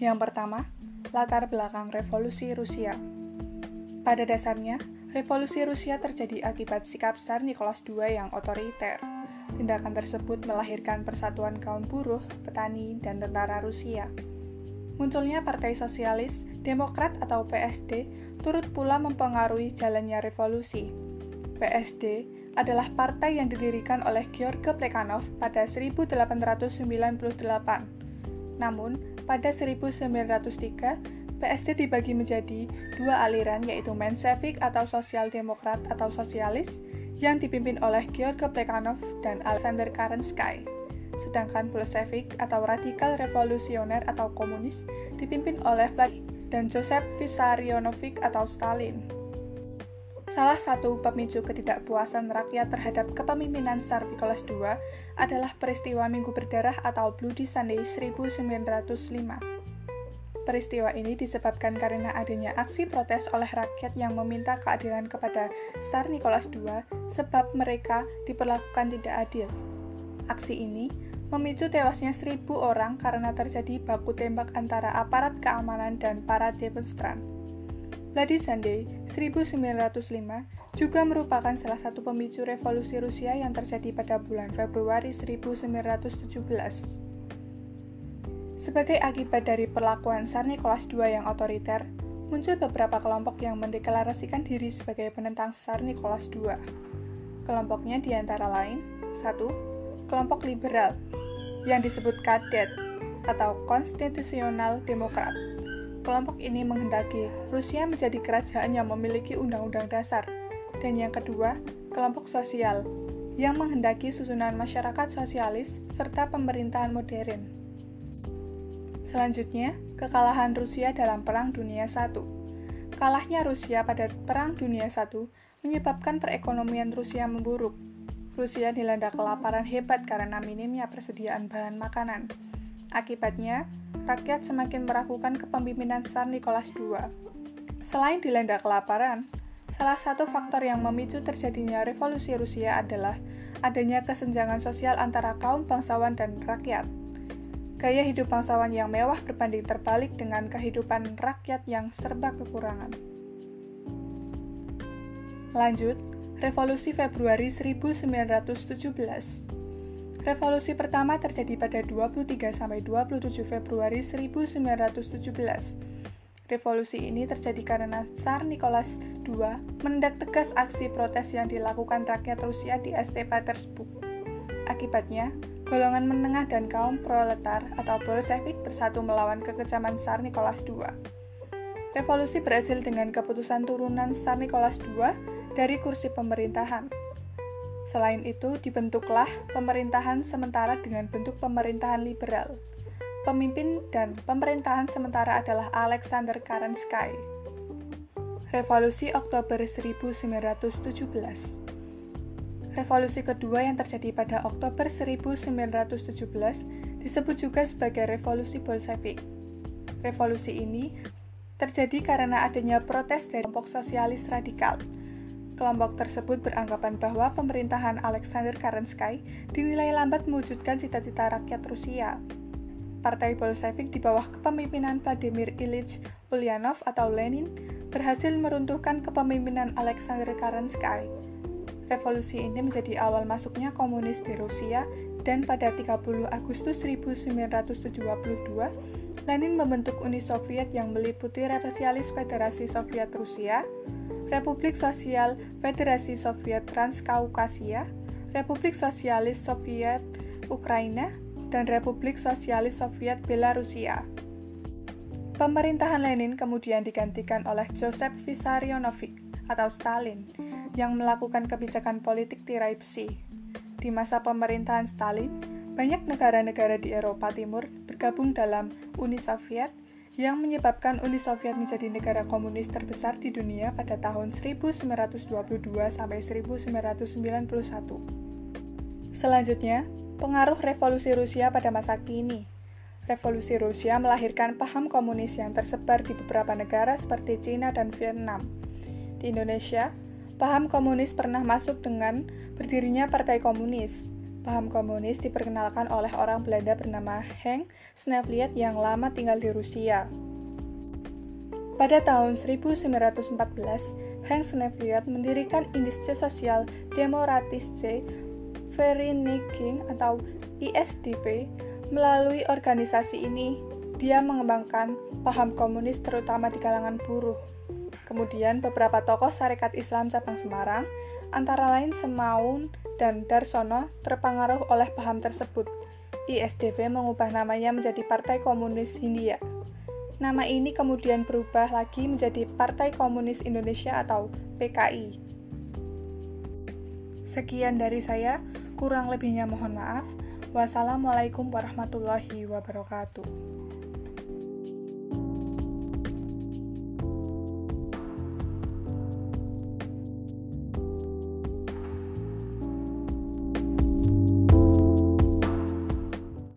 Yang pertama, latar belakang revolusi Rusia. Pada dasarnya, revolusi Rusia terjadi akibat sikap Tsar Nicholas II yang otoriter. Tindakan tersebut melahirkan persatuan kaum buruh, petani, dan tentara Rusia. Munculnya Partai Sosialis, Demokrat atau PSD turut pula mempengaruhi jalannya revolusi. PSD adalah partai yang didirikan oleh Georg Plekhanov pada 1898. Namun, pada 1903, PSD dibagi menjadi dua aliran yaitu Menshevik atau Sosial Demokrat atau Sosialis yang dipimpin oleh Georg Plekhanov dan Alexander Kerensky. Sedangkan Bolshevik atau Radikal Revolusioner atau Komunis dipimpin oleh Vladimir dan Joseph Vissarionovich atau Stalin. Salah satu pemicu ketidakpuasan rakyat terhadap kepemimpinan Tsar Nicholas II adalah peristiwa Minggu Berdarah atau Bloody Sunday 1905. Peristiwa ini disebabkan karena adanya aksi protes oleh rakyat yang meminta keadilan kepada Tsar Nicholas II sebab mereka diperlakukan tidak adil. Aksi ini memicu tewasnya seribu orang karena terjadi baku tembak antara aparat keamanan dan para demonstran. Bloody Sunday 1905 juga merupakan salah satu pemicu revolusi Rusia yang terjadi pada bulan Februari 1917. Sebagai akibat dari perlakuan Tsar Nicholas II yang otoriter, muncul beberapa kelompok yang mendeklarasikan diri sebagai penentang Tsar Nicholas II. Kelompoknya di antara lain, satu, kelompok liberal, yang disebut kadet atau konstitusional demokrat. Kelompok ini menghendaki Rusia menjadi kerajaan yang memiliki undang-undang dasar. Dan yang kedua, kelompok sosial, yang menghendaki susunan masyarakat sosialis serta pemerintahan modern. Selanjutnya, kekalahan Rusia dalam Perang Dunia I. Kalahnya Rusia pada Perang Dunia I menyebabkan perekonomian Rusia memburuk. Rusia dilanda kelaparan hebat karena minimnya persediaan bahan makanan. Akibatnya, rakyat semakin meragukan kepemimpinan Tsar Nicholas II. Selain dilanda kelaparan, salah satu faktor yang memicu terjadinya revolusi Rusia adalah adanya kesenjangan sosial antara kaum bangsawan dan rakyat. Gaya hidup bangsawan yang mewah berbanding terbalik dengan kehidupan rakyat yang serba kekurangan. Lanjut, Revolusi Februari 1917. Revolusi pertama terjadi pada 23 27 Februari 1917. Revolusi ini terjadi karena Tsar Nicholas II mendak tegas aksi protes yang dilakukan rakyat Rusia di St. Petersburg. Akibatnya, golongan menengah dan kaum proletar atau Bolshevik bersatu melawan kekejaman Tsar Nicholas II. Revolusi berhasil dengan keputusan turunan Tsar Nicholas II dari kursi pemerintahan. Selain itu, dibentuklah pemerintahan sementara dengan bentuk pemerintahan liberal. Pemimpin dan pemerintahan sementara adalah Alexander Kerensky. Revolusi Oktober 1917 Revolusi kedua yang terjadi pada Oktober 1917 disebut juga sebagai Revolusi Bolshevik. Revolusi ini terjadi karena adanya protes dari kelompok sosialis radikal. Kelompok tersebut beranggapan bahwa pemerintahan Alexander Kerensky dinilai lambat mewujudkan cita-cita rakyat Rusia. Partai Bolshevik di bawah kepemimpinan Vladimir Ilyich Ulyanov atau Lenin berhasil meruntuhkan kepemimpinan Alexander Kerensky Revolusi ini menjadi awal masuknya komunis di Rusia dan pada 30 Agustus 1972, Lenin membentuk Uni Soviet yang meliputi Sosialis Federasi Soviet Rusia, Republik Sosial Federasi Soviet Transkaukasia, Republik Sosialis Soviet Ukraina, dan Republik Sosialis Soviet Belarusia. Pemerintahan Lenin kemudian digantikan oleh Joseph Vissarionovich atau Stalin yang melakukan kebijakan politik tirai besi. Di masa pemerintahan Stalin, banyak negara-negara di Eropa Timur bergabung dalam Uni Soviet yang menyebabkan Uni Soviet menjadi negara komunis terbesar di dunia pada tahun 1922 sampai 1991. Selanjutnya, pengaruh revolusi Rusia pada masa kini. Revolusi Rusia melahirkan paham komunis yang tersebar di beberapa negara seperti China dan Vietnam. Di Indonesia, paham komunis pernah masuk dengan berdirinya Partai Komunis. Paham komunis diperkenalkan oleh orang Belanda bernama Henk Snevliet yang lama tinggal di Rusia. Pada tahun 1914, Henk Snevliet mendirikan Indische Sosial Demokratische Vereniging atau ISDV. Melalui organisasi ini, dia mengembangkan paham komunis terutama di kalangan buruh. Kemudian beberapa tokoh Sarekat Islam cabang Semarang, antara lain Semaun dan Darsono, terpengaruh oleh paham tersebut. ISDV mengubah namanya menjadi Partai Komunis Hindia. Nama ini kemudian berubah lagi menjadi Partai Komunis Indonesia atau PKI. Sekian dari saya, kurang lebihnya mohon maaf. Wassalamualaikum warahmatullahi wabarakatuh.